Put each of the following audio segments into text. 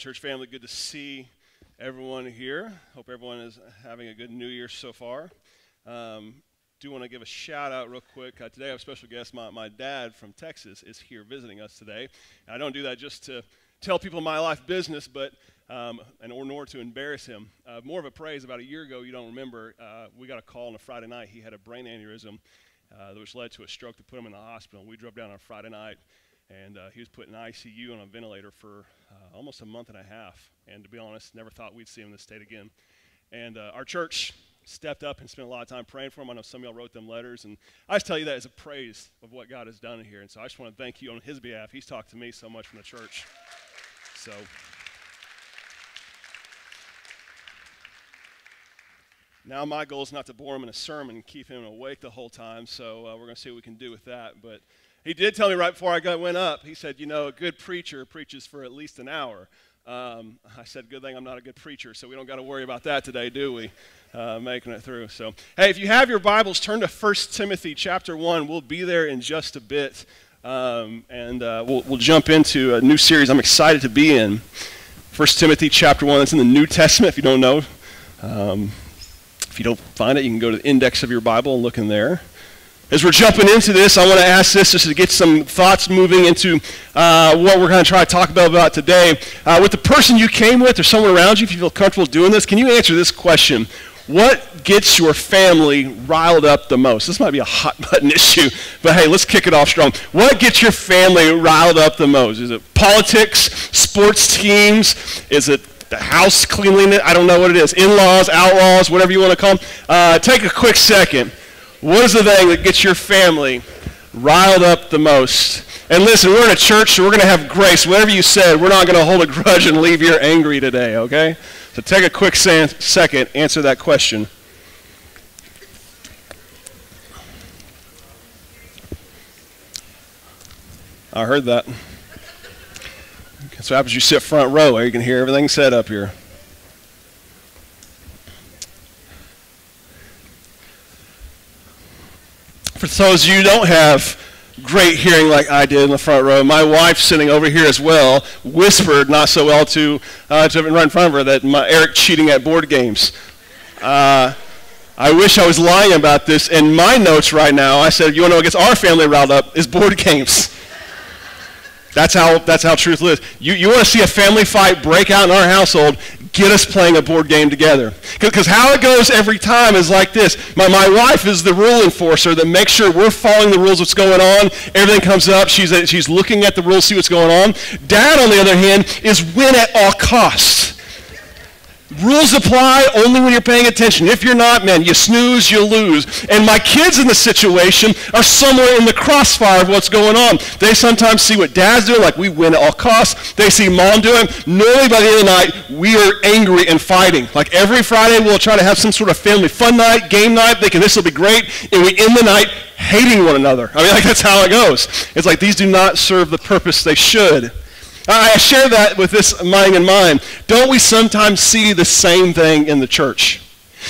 church family. Good to see everyone here. Hope everyone is having a good new year so far. Um, do want to give a shout out real quick. Uh, today I have a special guest. My, my dad from Texas is here visiting us today. And I don't do that just to tell people my life business, but um, and or nor to embarrass him. Uh, more of a praise. About a year ago, you don't remember, uh, we got a call on a Friday night. He had a brain aneurysm, uh, which led to a stroke that put him in the hospital. We drove down on Friday night and uh, he was put in ICU on a ventilator for uh, almost a month and a half. And to be honest, never thought we'd see him in this state again. And uh, our church stepped up and spent a lot of time praying for him. I know some of y'all wrote them letters, and I just tell you that as a praise of what God has done here. And so I just want to thank you on his behalf. He's talked to me so much from the church. So. Now, my goal is not to bore him in a sermon and keep him awake the whole time, so uh, we're going to see what we can do with that. But he did tell me right before I went up, he said, You know, a good preacher preaches for at least an hour. Um, I said, Good thing I'm not a good preacher, so we don't got to worry about that today, do we? Uh, making it through. So, hey, if you have your Bibles, turn to 1 Timothy chapter 1. We'll be there in just a bit. Um, and uh, we'll, we'll jump into a new series I'm excited to be in. 1 Timothy chapter 1. That's in the New Testament, if you don't know. Um, if you don't find it, you can go to the index of your Bible and look in there. As we're jumping into this, I want to ask this just to get some thoughts moving into uh, what we're going to try to talk about, about today. Uh, with the person you came with or someone around you, if you feel comfortable doing this, can you answer this question? What gets your family riled up the most? This might be a hot button issue, but hey, let's kick it off strong. What gets your family riled up the most? Is it politics, sports teams? Is it the house cleanliness? I don't know what it is. In laws, outlaws, whatever you want to call them. Uh, take a quick second what is the thing that gets your family riled up the most? And listen, we're in a church, so we're going to have grace. Whatever you said, we're not going to hold a grudge and leave you angry today, okay? So take a quick second, answer that question. I heard that. So happens you sit front row, you can hear everything said up here. For those of you who don't have great hearing like I did in the front row, my wife sitting over here as well whispered not so well to, uh, to right in front of her that my, Eric cheating at board games. Uh, I wish I was lying about this. In my notes right now, I said, you want to know what gets our family riled up is board games. That's how, that's how truth lives. You, you want to see a family fight break out in our household, get us playing a board game together. Because how it goes every time is like this. My, my wife is the rule enforcer that makes sure we're following the rules, what's going on. Everything comes up. She's, she's looking at the rules, see what's going on. Dad, on the other hand, is win at all costs. Rules apply only when you're paying attention. If you're not, man, you snooze, you lose. And my kids in the situation are somewhere in the crossfire of what's going on. They sometimes see what dad's doing, like we win at all costs. They see mom doing. Normally by the end of the night, we are angry and fighting. Like every Friday, we'll try to have some sort of family fun night, game night, thinking this will be great. And we end the night hating one another. I mean, like that's how it goes. It's like these do not serve the purpose they should. I share that with this mind in mind. Don't we sometimes see the same thing in the church?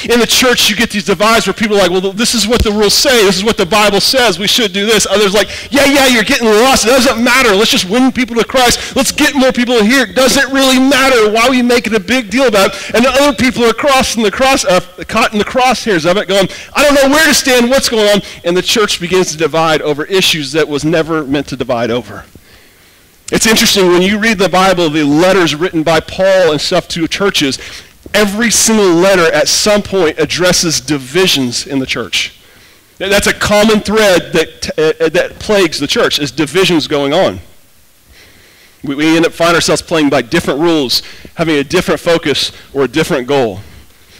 In the church, you get these divides where people are like, well, this is what the rules say. This is what the Bible says. We should do this. Others like, yeah, yeah, you're getting lost. It doesn't matter. Let's just win people to Christ. Let's get more people here. It doesn't really matter. Why we making a big deal about it? And the other people are crossing the cross, uh, caught in the crosshairs of it, going, I don't know where to stand. What's going on? And the church begins to divide over issues that was never meant to divide over. It's interesting when you read the Bible, the letters written by Paul and stuff to churches, every single letter at some point addresses divisions in the church. That's a common thread that, uh, that plagues the church, is divisions going on. We, we end up finding ourselves playing by different rules, having a different focus or a different goal.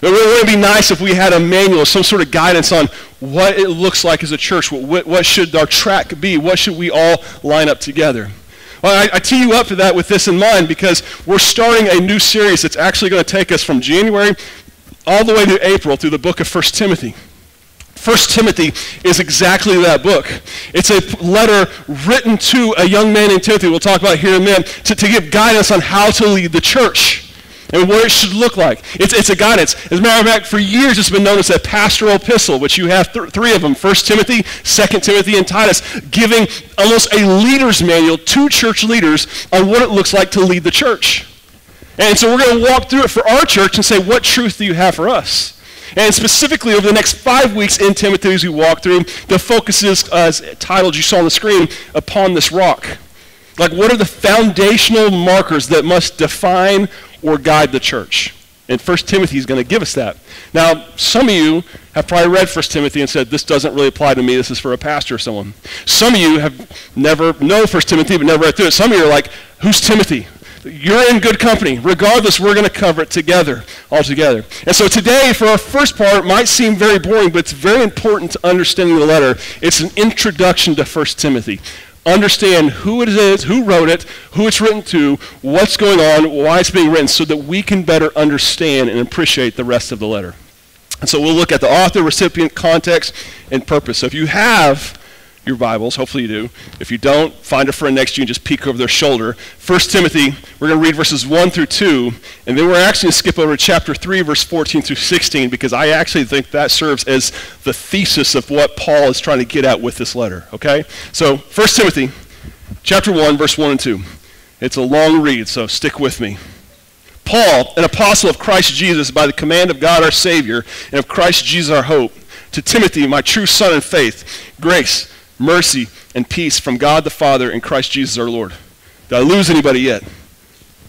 It would be nice if we had a manual, some sort of guidance on what it looks like as a church. What, what should our track be? What should we all line up together? Well, I, I, tee you up to that with this in mind because we're starting a new series that's actually going to take us from January all the way to April through the book of 1 Timothy. 1 Timothy is exactly that book. It's a letter written to a young man named Timothy, we'll talk about here in a minute, to, to give guidance on how to lead the church and what it should look like. It's, it's a guidance. As a matter of fact, for years it's been known as a pastoral epistle, which you have th- three of them 1 Timothy, 2 Timothy, and Titus, giving almost a leader's manual to church leaders on what it looks like to lead the church. And so we're going to walk through it for our church and say, what truth do you have for us? And specifically over the next five weeks in Timothy as we walk through, the focus is, uh, as titled you saw on the screen, upon this rock. Like, what are the foundational markers that must define or guide the church? And 1 Timothy is going to give us that. Now, some of you have probably read 1 Timothy and said, this doesn't really apply to me. This is for a pastor or someone. Some of you have never know 1 Timothy, but never read through it. Some of you are like, who's Timothy? You're in good company. Regardless, we're going to cover it together, all together. And so today, for our first part, might seem very boring, but it's very important to understanding the letter. It's an introduction to 1 Timothy understand who it is, who wrote it, who it's written to, what's going on, why it's being written, so that we can better understand and appreciate the rest of the letter. And so we'll look at the author, recipient, context, and purpose. So if you have your Bibles. Hopefully you do. If you don't, find a friend next to you and just peek over their shoulder. 1 Timothy, we're going to read verses 1 through 2, and then we're actually going to skip over to chapter 3, verse 14 through 16, because I actually think that serves as the thesis of what Paul is trying to get at with this letter. Okay? So 1 Timothy, chapter 1, verse 1 and 2. It's a long read, so stick with me. Paul, an apostle of Christ Jesus, by the command of God our Savior, and of Christ Jesus our hope, to Timothy, my true son in faith, grace, mercy, and peace from God the Father and Christ Jesus our Lord. Did I lose anybody yet?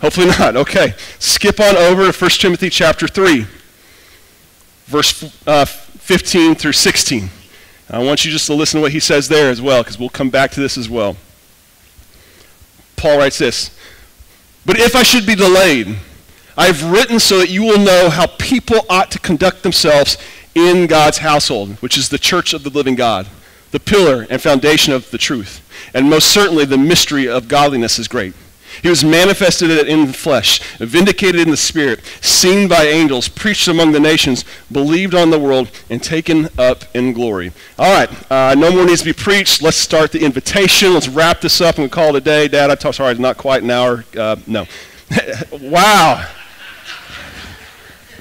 Hopefully not. Okay. Skip on over to 1 Timothy chapter 3, verse uh, 15 through 16. I want you just to listen to what he says there as well, because we'll come back to this as well. Paul writes this But if I should be delayed, I have written so that you will know how people ought to conduct themselves in God's household, which is the church of the living God the pillar and foundation of the truth. And most certainly, the mystery of godliness is great. He was manifested in the flesh, vindicated in the spirit, seen by angels, preached among the nations, believed on the world, and taken up in glory. All right, uh, no more needs to be preached. Let's start the invitation. Let's wrap this up and call it a day. Dad, I talk, sorry, it's not quite an hour. Uh, no. wow.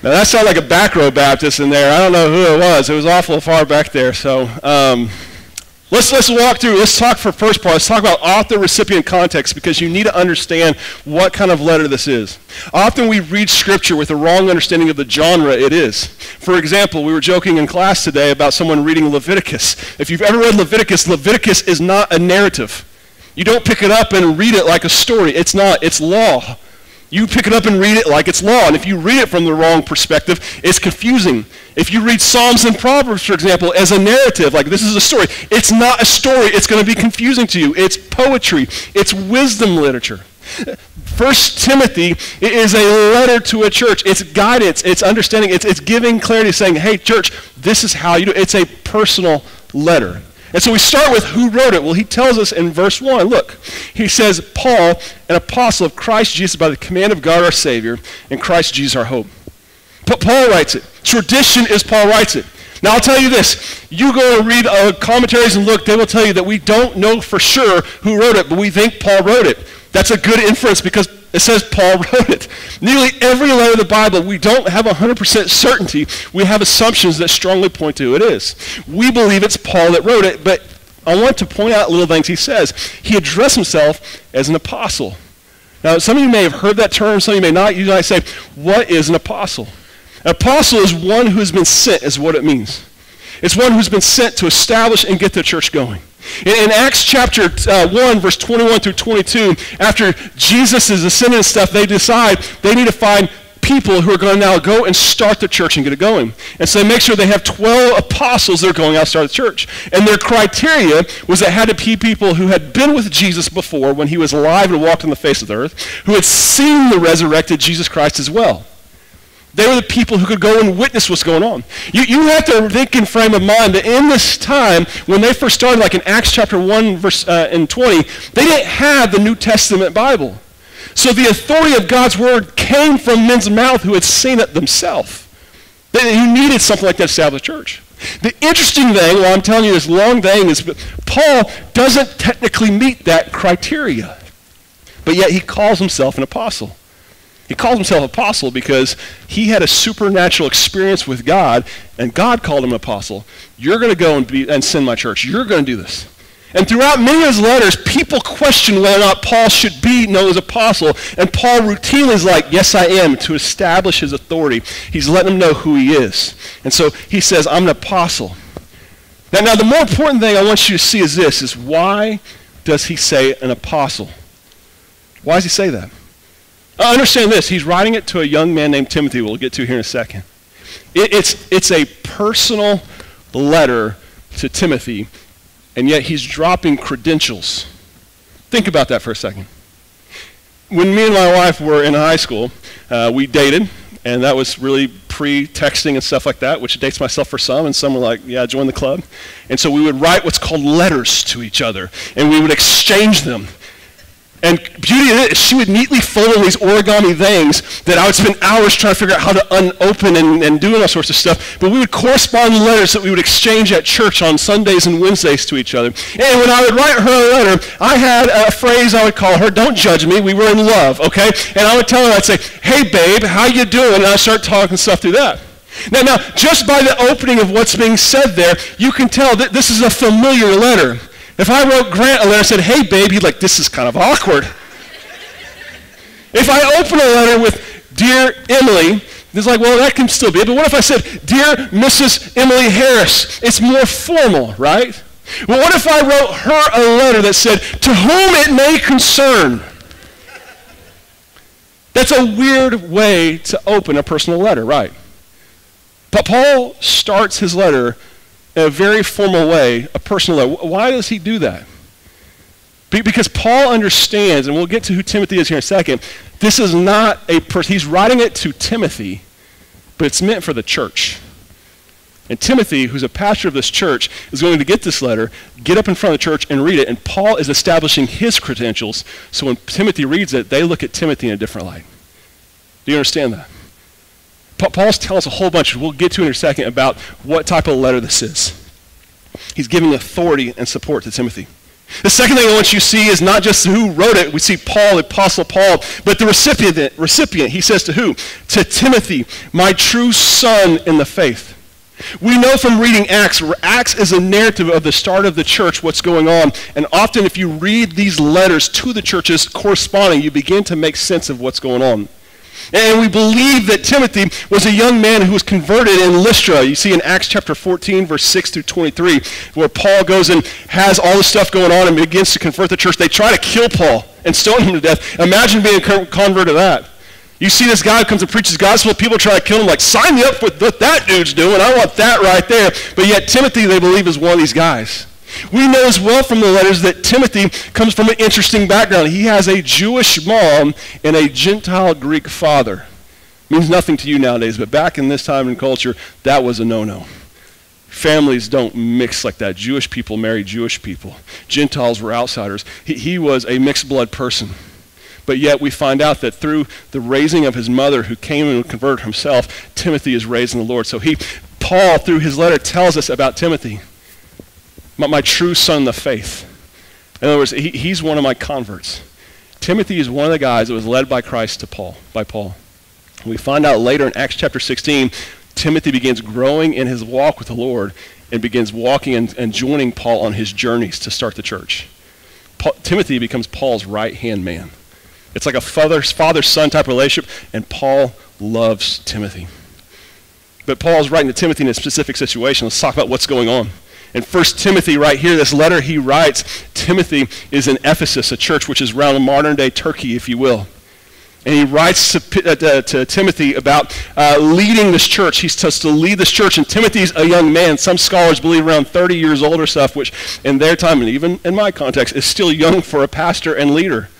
Now that sounded like a back row Baptist in there. I don't know who it was. It was awful far back there. So. Um, Let's, let's walk through, let's talk for first part, let's talk about author recipient context because you need to understand what kind of letter this is. Often we read scripture with a wrong understanding of the genre it is. For example, we were joking in class today about someone reading Leviticus. If you've ever read Leviticus, Leviticus is not a narrative. You don't pick it up and read it like a story. It's not, it's law. You pick it up and read it like it's law. And if you read it from the wrong perspective, it's confusing. If you read Psalms and Proverbs, for example, as a narrative, like this is a story, it's not a story. It's going to be confusing to you. It's poetry, it's wisdom literature. First Timothy is a letter to a church. It's guidance, it's understanding, it's, it's giving clarity, saying, hey, church, this is how you do it. It's a personal letter. And so we start with who wrote it. Well, he tells us in verse 1. Look, he says, Paul, an apostle of Christ Jesus by the command of God our Savior, and Christ Jesus our hope. But Paul writes it. Tradition is Paul writes it. Now, I'll tell you this. You go and read uh, commentaries and look, they will tell you that we don't know for sure who wrote it, but we think Paul wrote it. That's a good inference because it says Paul wrote it. Nearly every letter of the Bible, we don't have 100% certainty. We have assumptions that strongly point to who it is. We believe it's Paul that wrote it, but I want to point out little things he says. He addressed himself as an apostle. Now, some of you may have heard that term, some of you may not. Usually I say, what is an apostle? Apostle is one who has been sent, is what it means. It's one who's been sent to establish and get the church going. In, in Acts chapter uh, 1, verse 21 through 22, after Jesus is ascended and stuff, they decide they need to find people who are going to now go and start the church and get it going. And so they make sure they have 12 apostles that are going out to start the church. And their criteria was that had to be people who had been with Jesus before when he was alive and walked on the face of the earth, who had seen the resurrected Jesus Christ as well. They were the people who could go and witness what's going on. You, you have to think in frame of mind that in this time, when they first started, like in Acts chapter 1, verse uh, and 20, they didn't have the New Testament Bible. So the authority of God's word came from men's mouth who had seen it themselves. They, you needed something like that to establish church. The interesting thing, while I'm telling you this long thing, is Paul doesn't technically meet that criteria. But yet he calls himself an apostle. He calls himself apostle because he had a supernatural experience with God, and God called him apostle. You're going to go and, be, and send my church. You're going to do this. And throughout many of his letters, people question whether or not Paul should be known as apostle. And Paul routinely is like, Yes, I am, to establish his authority. He's letting them know who he is. And so he says, I'm an apostle. Now, now the more important thing I want you to see is this, is why does he say an apostle? Why does he say that? I understand this. He's writing it to a young man named Timothy, we'll get to here in a second. It, it's, it's a personal letter to Timothy and yet he's dropping credentials. Think about that for a second. When me and my wife were in high school, uh, we dated, and that was really pre-texting and stuff like that, which dates myself for some, and some were like, yeah, join the club. And so we would write what's called letters to each other, and we would exchange them. And beauty of it is she would neatly fold in these origami things that I would spend hours trying to figure out how to unopen and, and doing all sorts of stuff. But we would correspond letters that we would exchange at church on Sundays and Wednesdays to each other. And when I would write her a letter, I had a phrase I would call her, don't judge me, we were in love, okay? And I would tell her, I'd say, hey babe, how you doing? And I'd start talking stuff through that. Now, now, just by the opening of what's being said there, you can tell that this is a familiar letter. If I wrote Grant a letter and said, hey, he'd like, this is kind of awkward. if I open a letter with, dear Emily, it's like, well, that can still be. But what if I said, dear Mrs. Emily Harris? It's more formal, right? Well, what if I wrote her a letter that said, to whom it may concern? That's a weird way to open a personal letter, right? But Paul starts his letter in a very formal way, a personal letter. Why does he do that? Because Paul understands, and we'll get to who Timothy is here in a second, this is not a person, he's writing it to Timothy, but it's meant for the church. And Timothy, who's a pastor of this church, is going to get this letter, get up in front of the church, and read it. And Paul is establishing his credentials, so when Timothy reads it, they look at Timothy in a different light. Do you understand that? Paul's telling us a whole bunch, we'll get to in a second, about what type of letter this is. He's giving authority and support to Timothy. The second thing I want you to see is not just who wrote it. We see Paul, the Apostle Paul, but the recipient. Recipient. He says to who? To Timothy, my true son in the faith. We know from reading Acts, Acts is a narrative of the start of the church, what's going on. And often, if you read these letters to the churches corresponding, you begin to make sense of what's going on. And we believe that Timothy was a young man who was converted in Lystra. You see in Acts chapter 14, verse 6 through 23, where Paul goes and has all this stuff going on and begins to convert the church. They try to kill Paul and stone him to death. Imagine being a convert to that. You see this guy who comes and preaches gospel, people try to kill him, like, sign me up for what that dude's doing. I want that right there. But yet Timothy, they believe, is one of these guys. We know as well from the letters that Timothy comes from an interesting background. He has a Jewish mom and a Gentile Greek father. It Means nothing to you nowadays, but back in this time and culture, that was a no-no. Families don't mix like that. Jewish people marry Jewish people. Gentiles were outsiders. He, he was a mixed blood person. But yet we find out that through the raising of his mother, who came and converted himself, Timothy is raised in the Lord. So he, Paul, through his letter, tells us about Timothy my, my true son the faith. In other words, he, he's one of my converts. Timothy is one of the guys that was led by Christ to Paul, by Paul. We find out later in Acts chapter 16, Timothy begins growing in his walk with the Lord and begins walking and, and joining Paul on his journeys to start the church. Paul, Timothy becomes Paul's right hand man. It's like a father son type relationship, and Paul loves Timothy. But Paul's writing to Timothy in a specific situation. Let's talk about what's going on. In 1 Timothy, right here, this letter he writes, Timothy is in Ephesus, a church which is around modern day Turkey, if you will. And he writes to, uh, to Timothy about uh, leading this church. He's supposed to lead this church. And Timothy's a young man. Some scholars believe around 30 years old or stuff, which in their time, and even in my context, is still young for a pastor and leader.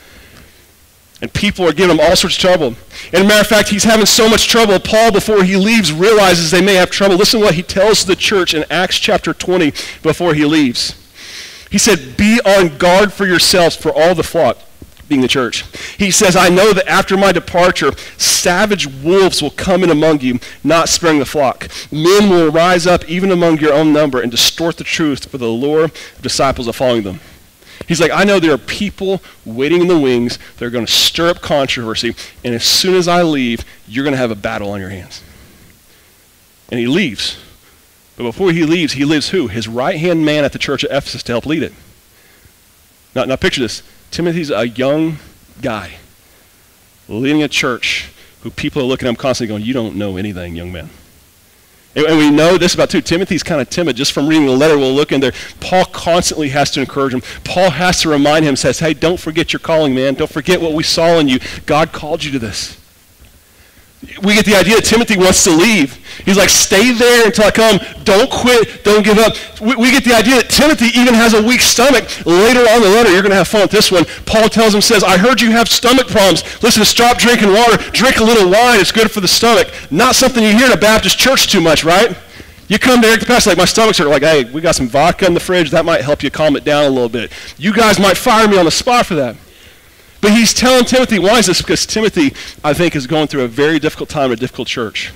And people are giving him all sorts of trouble. And a matter of fact, he's having so much trouble. Paul, before he leaves, realizes they may have trouble. Listen to what he tells the church in Acts chapter 20 before he leaves. He said, Be on guard for yourselves for all the flock, being the church. He says, I know that after my departure, savage wolves will come in among you, not sparing the flock. Men will rise up even among your own number and distort the truth for the lure of disciples of following them. He's like, I know there are people waiting in the wings that are going to stir up controversy, and as soon as I leave, you're going to have a battle on your hands. And he leaves. But before he leaves, he leaves who? His right hand man at the church of Ephesus to help lead it. Now, now picture this. Timothy's a young guy leading a church who people are looking at him constantly going, You don't know anything, young man. And, we know this about too. Timothy's kind of timid. Just from reading the letter, we'll look in there. Paul constantly has to encourage him. Paul has to remind him, says, Hey, don't forget your calling, man. Don't forget what we saw in you. God called you to this we get the idea that Timothy wants to leave. He's like, stay there until I come. Don't quit. Don't give up. We, we, get the idea that Timothy even has a weak stomach. Later on in the letter, you're going to have fun with this one. Paul tells him, says, I heard you have stomach problems. Listen, stop drinking water. Drink a little wine. It's good for the stomach. Not something you hear in a Baptist church too much, right? You come to Eric the pastor, like, my stomach's hurt. Like, hey, we got some vodka in the fridge. That might help you calm it down a little bit. You guys might fire me on the spot for that. But he's telling Timothy, why is this? Because Timothy, I think, is going through a very difficult time, a difficult church.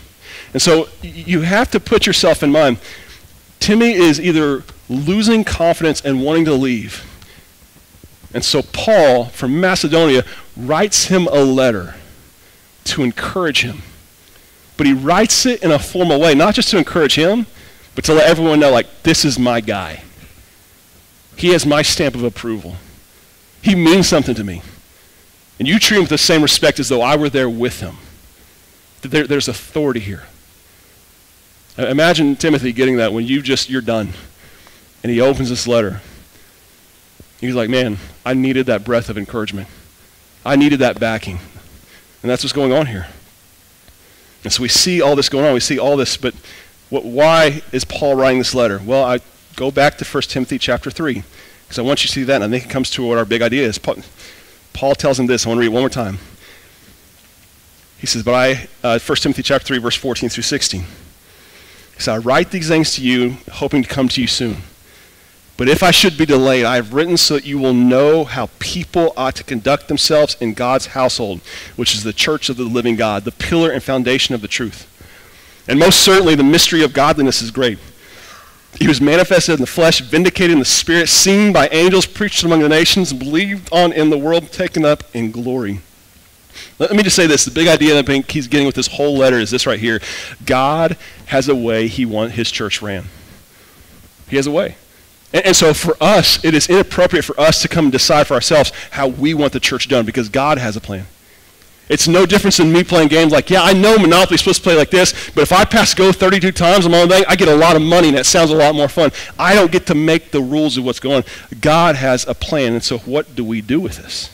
And so you have to put yourself in mind. Timmy is either losing confidence and wanting to leave. And so Paul from Macedonia writes him a letter to encourage him. But he writes it in a formal way, not just to encourage him, but to let everyone know, like, this is my guy. He has my stamp of approval. He means something to me. And you treat him with the same respect as though I were there with him. There, there's authority here. Imagine Timothy getting that when you just, you're done. And he opens this letter. He's like, man, I needed that breath of encouragement. I needed that backing. And that's what's going on here. And so we see all this going on. We see all this, but what, why is Paul writing this letter? Well, I go back to 1 Timothy chapter 3, because I want you to see that, and I think it comes to what our big idea is. Paul, Paul tells him this. I want to read it one more time. He says, but I, uh, 1 Timothy chapter 3, verse 14 through 16. He said, I write these things to you, hoping to come to you soon. But if I should be delayed, I have written so that you will know how people ought to conduct themselves in God's household, which is the church of the living God, the pillar and foundation of the truth. And most certainly, the mystery of godliness is great. He was manifested in the flesh, vindicated in the spirit, seen by angels, preached among the nations, believed on in the world, taken up in glory. Let me just say this. The big idea that I think he's getting with this whole letter is this right here. God has a way he wants his church ran. He has a way. And, and so for us, it is inappropriate for us to come and decide for ourselves how we want the church done because God has a plan. It's no difference than me playing games like, yeah, I know Monopoly's supposed to play like this, but if I pass go 32 times on my own thing, I get a lot of money and that sounds a lot more fun. I don't get to make the rules of what's going on. God has a plan, and so what do we do with this?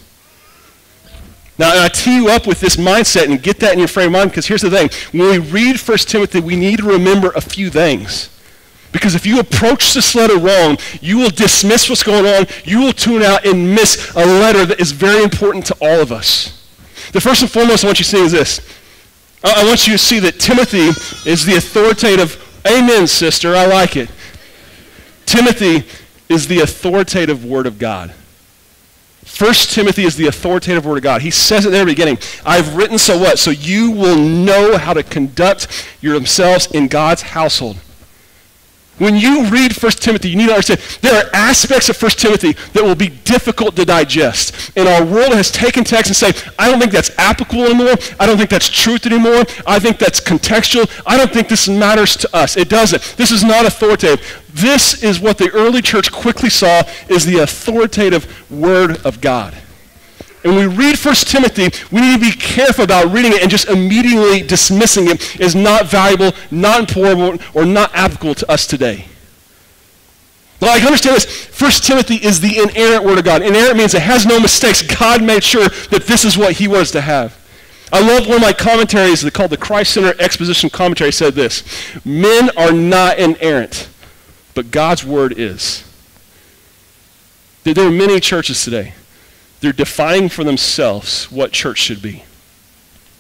Now, I tee you up with this mindset and get that in your frame of mind because here's the thing. When we read 1 Timothy, we need to remember a few things. Because if you approach this letter wrong, you will dismiss what's going on, you will tune out and miss a letter that is very important to all of us. The first and foremost I want you to see is this. I want you to see that Timothy is the authoritative, amen, sister, I like it. Timothy is the authoritative word of God. First Timothy is the authoritative word of God. He says it at the beginning. I've written so what? So you will know how to conduct yourselves in God's household. When you read 1 Timothy, you need to understand there are aspects of 1 Timothy that will be difficult to digest. And our world has taken text and say, I don't think that's applicable anymore. I don't think that's truth anymore. I think that's contextual. I don't think this matters to us. It doesn't. This is not authoritative. This is what the early church quickly saw is the authoritative word of God. And when we read 1 Timothy, we need to be careful about reading it and just immediately dismissing it as not valuable, not important, or not applicable to us today. Like, understand this. 1 Timothy is the inerrant word of God. Inerrant means it has no mistakes. God made sure that this is what he was to have. I love one of my commentaries called the Christ Center Exposition Commentary said this. Men are not inerrant, but God's word is. There are many churches today they're defining for themselves what church should be.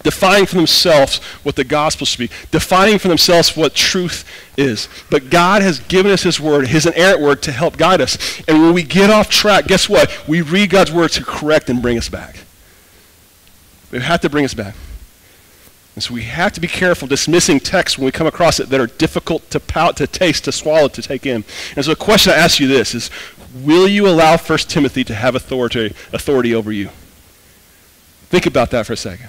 Defining for themselves what the gospel should be. Defining for themselves what truth is. But God has given us His word, His inerrant word, to help guide us. And when we get off track, guess what? We read God's word to correct and bring us back. We have to bring us back. And so we have to be careful dismissing texts when we come across it that are difficult to pout, to taste, to swallow, to take in. And so the question I ask you this is, will you allow 1 Timothy to have authority, authority over you? Think about that for a second.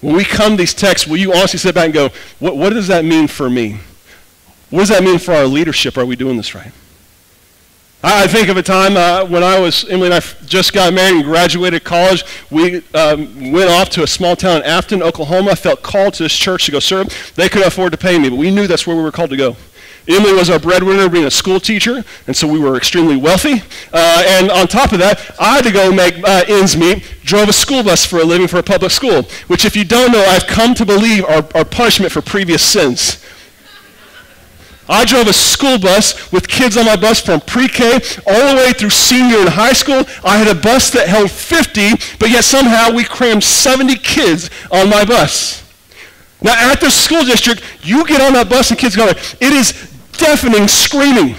When we come these texts, will you honestly sit back and go, what, what does that mean for me? What does that mean for our leadership? Are we doing this right? I think of a time uh, when I was, Emily and I just got married and graduated college. We um, went off to a small town in Afton, Oklahoma. I felt called to this church to go serve. They couldn't afford to pay me, but we knew that's where we were called to go. Emily was our breadwinner, being a school teacher, and so we were extremely wealthy. Uh, and on top of that, I had to go make uh, ends meet, drove a school bus for a living for a public school, which, if you don't know, I've come to believe are, are punishment for previous sins. I drove a school bus with kids on my bus from pre-K all the way through senior and high school. I had a bus that held 50, but yet somehow we crammed 70 kids on my bus. Now at the school district, you get on that bus and kids go, it is deafening screaming.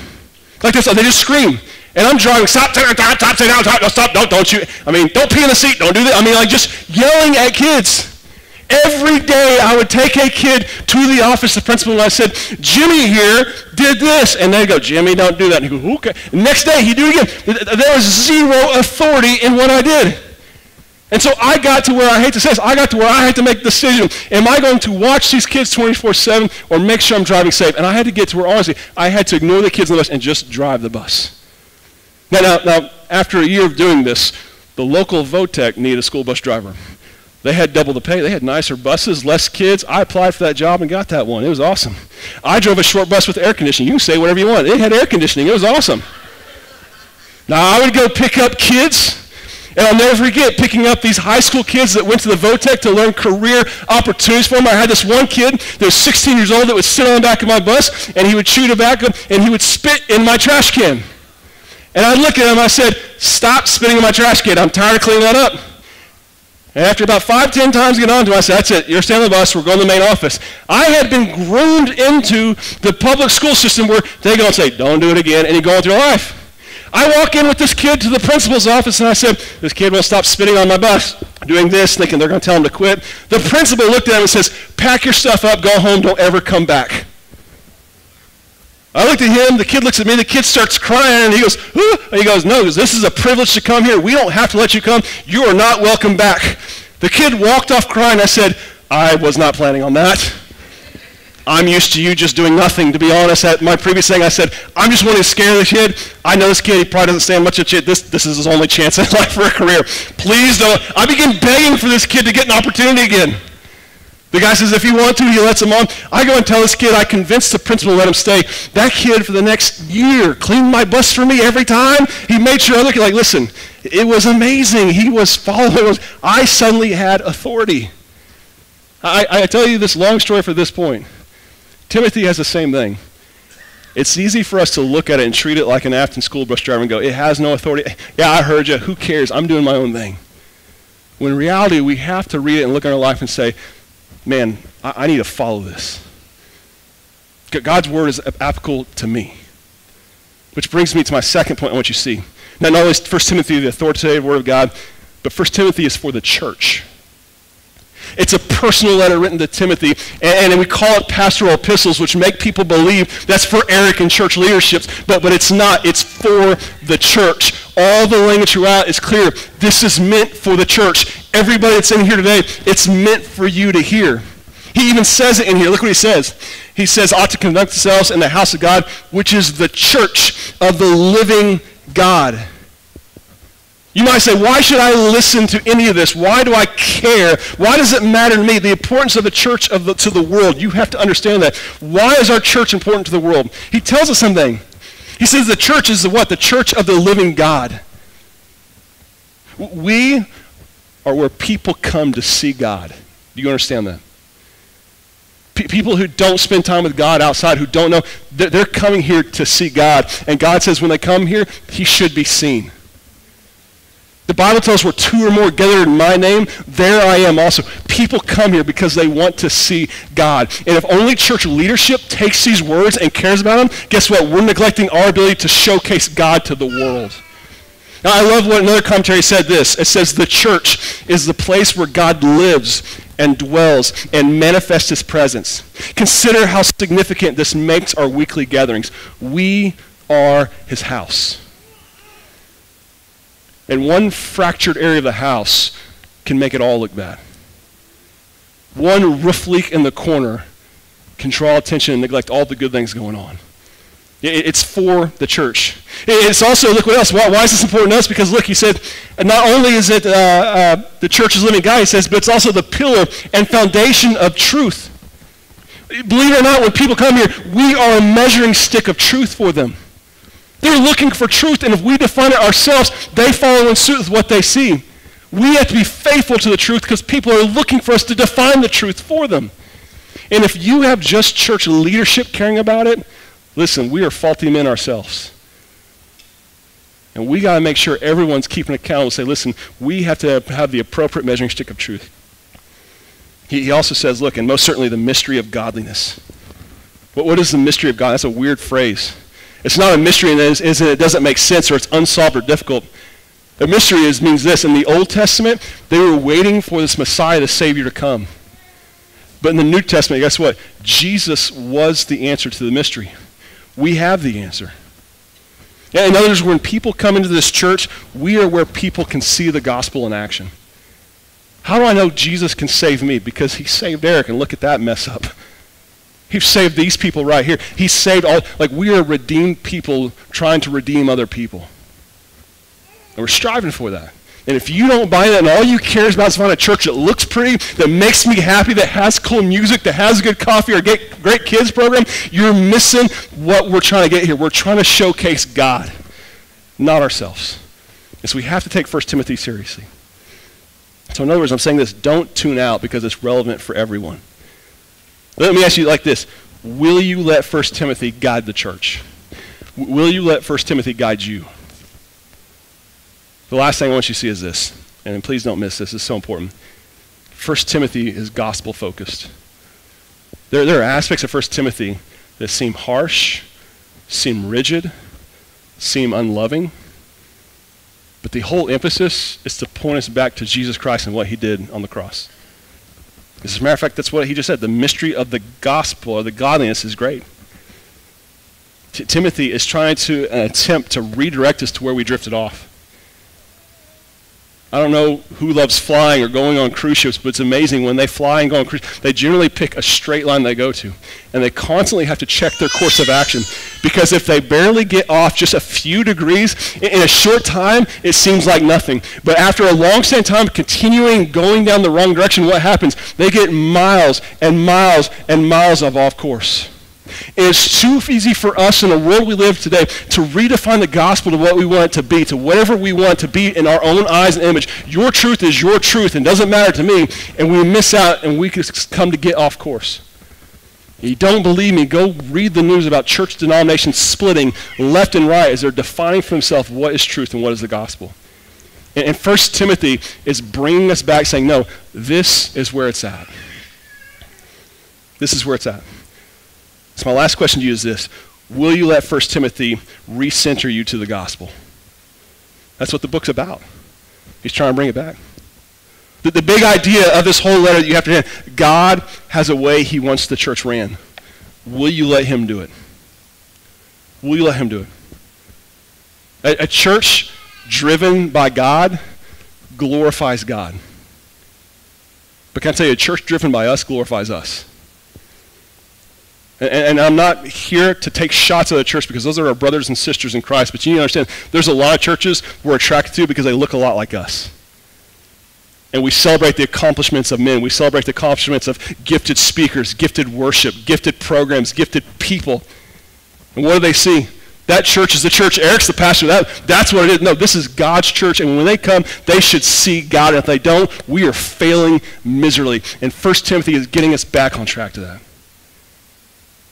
Like this, they just scream. And I'm driving, stop, stop, stop, stop, stop, stop, don't, don't you, I mean, don't pee in the seat, don't do that. I mean, like just yelling at kids. Every day I would take a kid to the office, the principal, and I said, Jimmy here did this. And they go, Jimmy, don't do that. And he goes, okay. next day he do it again. There was zero authority in what I did. And so I got to where I hate to say this, I got to where I had to make the decision. Am I going to watch these kids 24-7 or make sure I'm driving safe? And I had to get to where, honestly, I had to ignore the kids on the bus and just drive the bus. Now, now, now after a year of doing this, the local Vo-Tech needed a school bus driver. They had double the pay. They had nicer buses, less kids. I applied for that job and got that one. It was awesome. I drove a short bus with air conditioning. You can say whatever you want. It had air conditioning. It was awesome. Now, I would go pick up kids, and I'll never forget picking up these high school kids that went to the Vo-Tech to learn career opportunities for them. I had this one kid that was 16 years old that would sit on the back of my bus, and he would chew tobacco, and he would spit in my trash can. And I'd look at him, I said, stop spitting in my trash can. I'm tired of cleaning that up. And after about five, ten times getting on to, I said, that's it, you're staying on the bus, we're going to the main office. I had been groomed into the public school system where they go and say, don't do it again, and you go on through life. I walk in with this kid to the principal's office, and I said, this kid won't stop spitting on my bus, doing this, thinking they're going to tell him to quit. The principal looked at him and says, pack your stuff up, go home, don't ever come back. I looked at him, the kid looks at me, the kid starts crying, and he goes, Ooh. and he goes, no, this is a privilege to come here. We don't have to let you come. You are not welcome back. The kid walked off crying. I said, I was not planning on that. I'm used to you just doing nothing, to be honest. At my previous thing, I said, I'm just wanting to scare this kid. I know this kid, he probably doesn't stand much of shit. This, this is his only chance in life for a career. Please don't. I begin begging for this kid to get an opportunity again. The guy says if you want to, he lets him on. I go and tell this kid I convinced the principal to let him stay. That kid for the next year cleaned my bus for me every time. He made sure other kids, like, listen, it was amazing. He was following. I suddenly had authority. I, I tell you this long story for this point. Timothy has the same thing. It's easy for us to look at it and treat it like an Afton school bus driver and go, it has no authority. Yeah, I heard you. Who cares? I'm doing my own thing. When in reality, we have to read it and look at our life and say, man, I, I need to follow this. God's word is applicable to me. Which brings me to my second point I want you see. Now, not only is 1 Timothy the authoritative word of God, but 1 Timothy is for the church. It's a personal letter written to Timothy, and, and, we call it pastoral epistles, which make people believe that's for Eric and church leaderships, but, but it's not. It's for the church. All the language throughout is clear. This is meant for the church. Everybody that's in here today, it's meant for you to hear. He even says it in here. Look what he says. He says, ought to conduct themselves in the house of God, which is the church of the living God. You might say, why should I listen to any of this? Why do I care? Why does it matter to me? The importance of the church of the, to the world. You have to understand that. Why is our church important to the world? He tells us something. He says the church is the what? The church of the living God. We are where people come to see God. Do you understand that? P- people who don't spend time with God outside, who don't know, they're, they're coming here to see God. And God says when they come here, he should be seen. The Bible tells us where two or more gathered in my name, there I am also. People come here because they want to see God. And if only church leadership takes these words and cares about them, guess what? We're neglecting our ability to showcase God to the world. Now, I love what another commentary said this. It says, the church is the place where God lives and dwells and manifests his presence. Consider how significant this makes our weekly gatherings. We are his house. And one fractured area of the house can make it all look bad. One roof leak in the corner can draw attention and neglect all the good things going on. It's for the church. It's also, look what else. Why, why is this important to us? Because look, he said, not only is it uh, uh, the church's living God, he says, but it's also the pillar and foundation of truth. Believe it or not, when people come here, we are a measuring stick of truth for them. They're looking for truth, and if we define it ourselves, they follow in suit with what they see. We have to be faithful to the truth because people are looking for us to define the truth for them. And if you have just church leadership caring about it, listen, we are faulty men ourselves. And we got to make sure everyone's keeping account and say, listen, we have to have the appropriate measuring stick of truth. He, he also says, look, and most certainly the mystery of godliness. What, what is the mystery of God? That's a weird phrase. It's not a mystery that it doesn't make sense or it's unsolved or difficult. The mystery is, means this. In the Old Testament, they were waiting for this Messiah, the Savior, to come. But in the New Testament, guess what? Jesus was the answer to the mystery. We have the answer. In other words, when people come into this church, we are where people can see the gospel in action. How do I know Jesus can save me? Because he saved Eric, and look at that mess up. He saved these people right here. He saved all, like we are redeemed people trying to redeem other people. And we're striving for that. And if you don't buy that and all you care about is find a church that looks pretty, that makes me happy, that has cool music, that has good coffee or get great kids program, you're missing what we're trying to get here. We're trying to showcase God, not ourselves. And so we have to take 1 Timothy seriously. So in other words, I'm saying this, don't tune out because it's relevant for everyone. Let me ask you like this. Will you let 1 Timothy guide the church? Will you let 1 Timothy guide you? The last thing I want you to see is this, and please don't miss this, it's so important. 1 Timothy is gospel focused. There, there are aspects of 1 Timothy that seem harsh, seem rigid, seem unloving, but the whole emphasis is to point us back to Jesus Christ and what he did on the cross. As a matter of fact, that's what he just said. The mystery of the gospel or the godliness is great. T- Timothy is trying to uh, attempt to redirect us to where we drifted off. I don't know who loves flying or going on cruise ships, but it's amazing when they fly and go on cruise, they generally pick a straight line they go to. And they constantly have to check their course of action. Because if they barely get off just a few degrees, in a short time, it seems like nothing. But after a long stand time continuing going down the wrong direction, what happens? They get miles and miles and miles of off course. It's too easy for us in the world we live today to redefine the gospel to what we want it to be, to whatever we want to be in our own eyes and image. Your truth is your truth and doesn't matter to me, and we miss out and we come to get off course. You don't believe me, go read the news about church denominations splitting left and right as they're defining for themselves what is truth and what is the gospel. And, and 1 Timothy is bringing us back saying, no, this is where it's at. This is where it's at. So my last question to you is this. Will you let 1 Timothy recenter you to the gospel? That's what the book's about. He's trying to bring it back. The, the big idea of this whole letter that you have to understand, God has a way he wants the church ran. Will you let him do it? Will you let him do it? A, a church driven by God glorifies God. But can I tell you, a church driven by us glorifies us. And, and, I'm not here to take shots at the church because those are our brothers and sisters in Christ. But you need to understand, there's a lot of churches we're attracted to because they look a lot like us. And we celebrate the accomplishments of men. We celebrate the accomplishments of gifted speakers, gifted worship, gifted programs, gifted people. And what do they see? That church is the church. Eric's the pastor. That, that's what it is. No, this is God's church. And when they come, they should see God. And if they don't, we are failing miserably. And 1 Timothy is getting us back on track to that.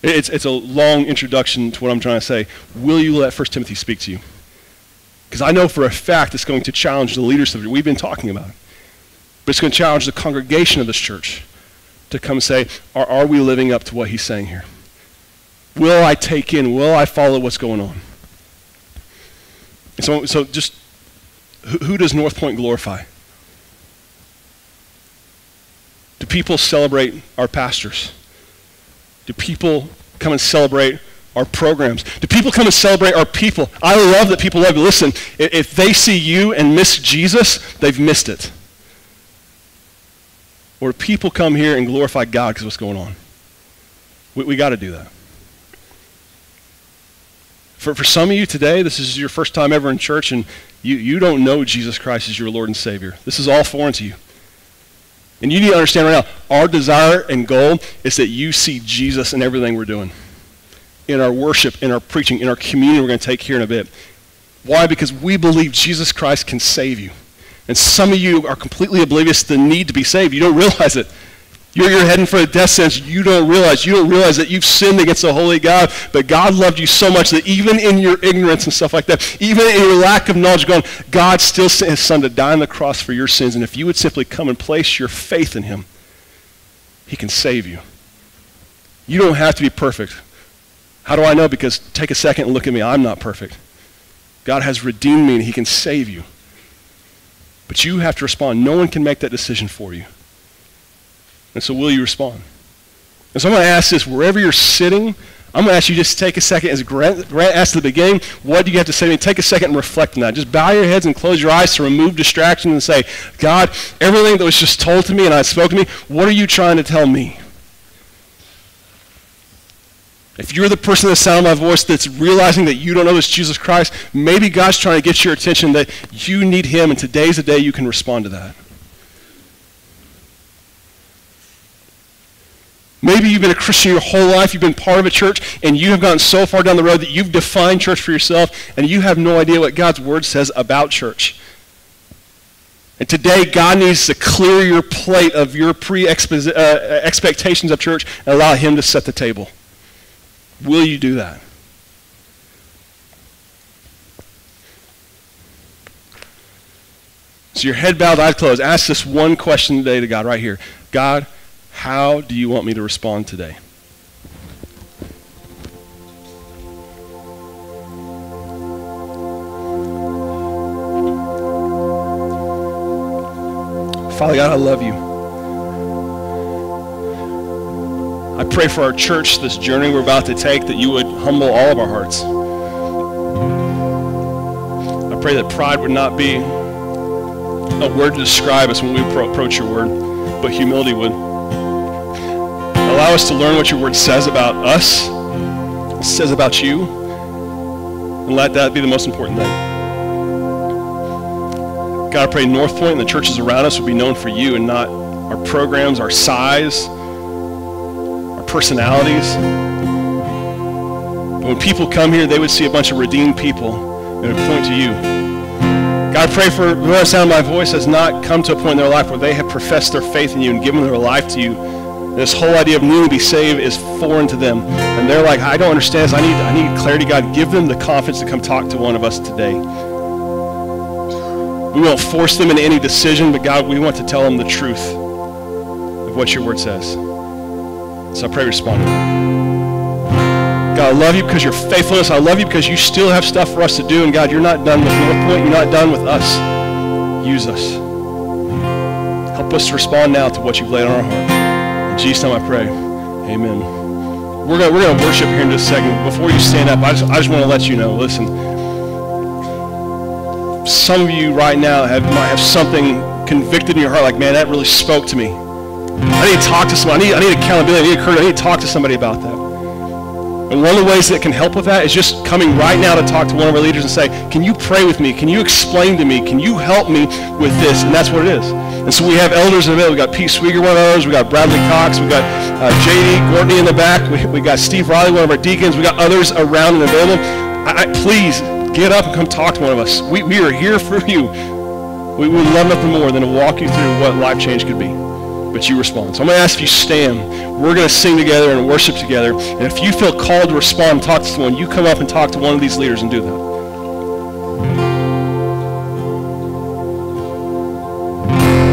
It's, it's a long introduction to what I'm trying to say. Will you let 1 Timothy speak to you? Because I know for a fact it's going to challenge the leaders of it. We've been talking about. But it's going to challenge the congregation of this church to come say, are, are we living up to what he's saying here? Will I take in? Will I follow what's going on? And so, so just who, who does North Point glorify? Do people celebrate our pastors? Do people come and celebrate our programs? Do people come and celebrate our people? I love that people love you. Listen, if they see you and miss Jesus, they've missed it. Or people come here and glorify God because what's going on? We, we got to do that. For, for some of you today, this is your first time ever in church, and you, you don't know Jesus Christ as your Lord and Savior. This is all foreign to you. And you need to understand right now, our desire and goal is that you see Jesus in everything we're doing. In our worship, in our preaching, in our community we're going to take here in a bit. Why? Because we believe Jesus Christ can save you. And some of you are completely oblivious to the need to be saved. You don't realize it. You're, you're heading for a death sentence. You don't realize. You don't realize that you've sinned against the holy God. But God loved you so much that even in your ignorance and stuff like that, even in your lack of knowledge, going, God still sent his son to die on the cross for your sins. And if you would simply come and place your faith in him, he can save you. You don't have to be perfect. How do I know? Because take a second and look at me. I'm not perfect. God has redeemed me and he can save you. But you have to respond. No one can make that decision for you. And so will you respond? And so I'm going to ask this wherever you're sitting, I'm going to ask you just take a second, as Grant, Grant asked at the beginning, what do you have to say to me? Take a second and reflect on that. Just bow your heads and close your eyes to remove distraction and say, God, everything that was just told to me and I spoke to me, what are you trying to tell me? If you're the person that sound my voice that's realizing that you don't know this Jesus Christ, maybe God's trying to get your attention that you need him, and today's the day you can respond to that. Maybe you've been a Christian your whole life, you've been part of a church, and you have gotten so far down the road that you've defined church for yourself, and you have no idea what God's word says about church. And today, God needs to clear your plate of your pre-expectations uh, of church and allow Him to set the table. Will you do that? So your head bowed, eyes closed. Ask this one question today to God right here. God, how do you want me to respond today? Father God, I love you. I pray for our church, this journey we're about to take, that you would humble all of our hearts. I pray that pride would not be a word to describe us when we approach your word, but humility would. Allow us to learn what your word says about us, says about you, and let that be the most important thing. God, I pray North Point and the churches around us would be known for you and not our programs, our size, our personalities. But when people come here, they would see a bunch of redeemed people and would point to you. God, I pray for whoever sound my voice has not come to a point in their life where they have professed their faith in you and given their life to you this whole idea of needing to be saved is foreign to them. And they're like, I don't understand this. I need, I need clarity. God, give them the confidence to come talk to one of us today. We won't force them into any decision, but God, we want to tell them the truth of what your word says. So I pray respond God, I love you because your faithfulness. I love you because you still have stuff for us to do. And God, you're not done with North Point. You're not done with us. Use us. Help us respond now to what you've laid on our heart. Jesus' name I pray. Amen. We're going we're gonna worship here in just a second. Before you stand up, I just, I just want to let you know, listen, some of you right now have, might have something convicted in your heart like, man, that really spoke to me. I need to talk to somebody. I need, I need accountability. I need courage. I need to talk to somebody about that. And one of the ways that can help with that is just coming right now to talk to one of our leaders and say, can you pray with me? Can you explain to me? Can you help me with this? And that's what it is. And so we have elders in the middle. We've got Pete Swieger, one of ours. We've got Bradley Cox. We've got uh, JD Courtney in the back. We, we got Steve Riley, one of our deacons. We got others around and available. I, I, please get up and come talk to one of us. We, we are here for you. We would love nothing more than to walk you through what life change could be. But you respond. So I'm going to ask if you stand. We're going to sing together and worship together. And if you feel called to respond and talk to someone, you come up and talk to one of these leaders and do that.